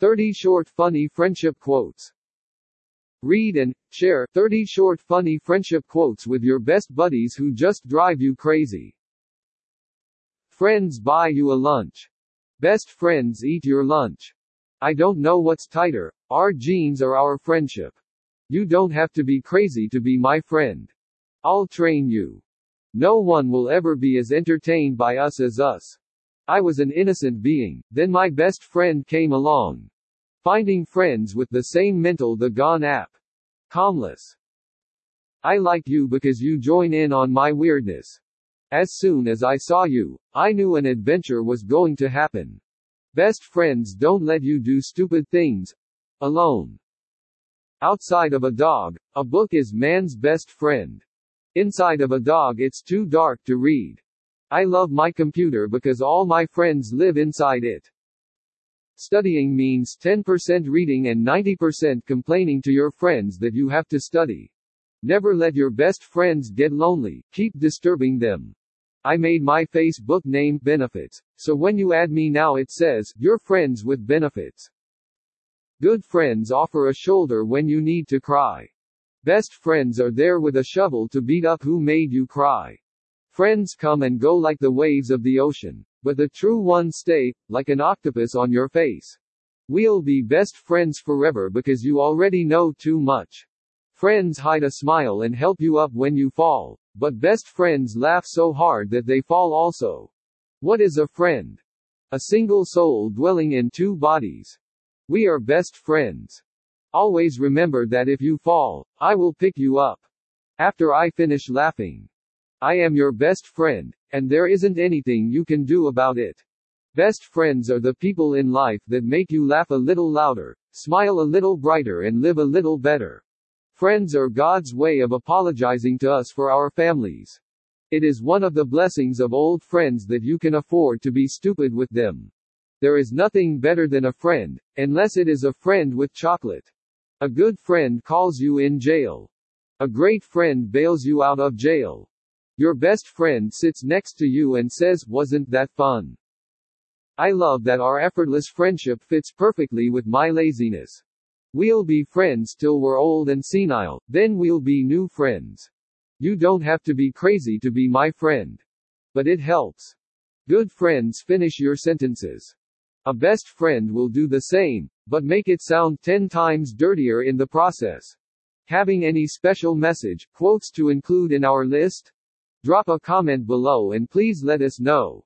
30 short funny friendship quotes. Read and share 30 short funny friendship quotes with your best buddies who just drive you crazy. Friends buy you a lunch. Best friends eat your lunch. I don't know what's tighter, our jeans or our friendship. You don't have to be crazy to be my friend. I'll train you. No one will ever be as entertained by us as us. I was an innocent being, then my best friend came along. Finding friends with the same mental the Gone app. Calmless. I like you because you join in on my weirdness. As soon as I saw you, I knew an adventure was going to happen. Best friends don't let you do stupid things alone. Outside of a dog, a book is man's best friend. Inside of a dog, it's too dark to read. I love my computer because all my friends live inside it. Studying means 10% reading and 90% complaining to your friends that you have to study. Never let your best friends get lonely, keep disturbing them. I made my Facebook name Benefits, so when you add me now it says, You're friends with benefits. Good friends offer a shoulder when you need to cry. Best friends are there with a shovel to beat up who made you cry. Friends come and go like the waves of the ocean, but the true ones stay, like an octopus on your face. We'll be best friends forever because you already know too much. Friends hide a smile and help you up when you fall, but best friends laugh so hard that they fall also. What is a friend? A single soul dwelling in two bodies. We are best friends. Always remember that if you fall, I will pick you up. After I finish laughing. I am your best friend, and there isn't anything you can do about it. Best friends are the people in life that make you laugh a little louder, smile a little brighter, and live a little better. Friends are God's way of apologizing to us for our families. It is one of the blessings of old friends that you can afford to be stupid with them. There is nothing better than a friend, unless it is a friend with chocolate. A good friend calls you in jail. A great friend bails you out of jail. Your best friend sits next to you and says, Wasn't that fun? I love that our effortless friendship fits perfectly with my laziness. We'll be friends till we're old and senile, then we'll be new friends. You don't have to be crazy to be my friend. But it helps. Good friends finish your sentences. A best friend will do the same, but make it sound 10 times dirtier in the process. Having any special message, quotes to include in our list? Drop a comment below and please let us know.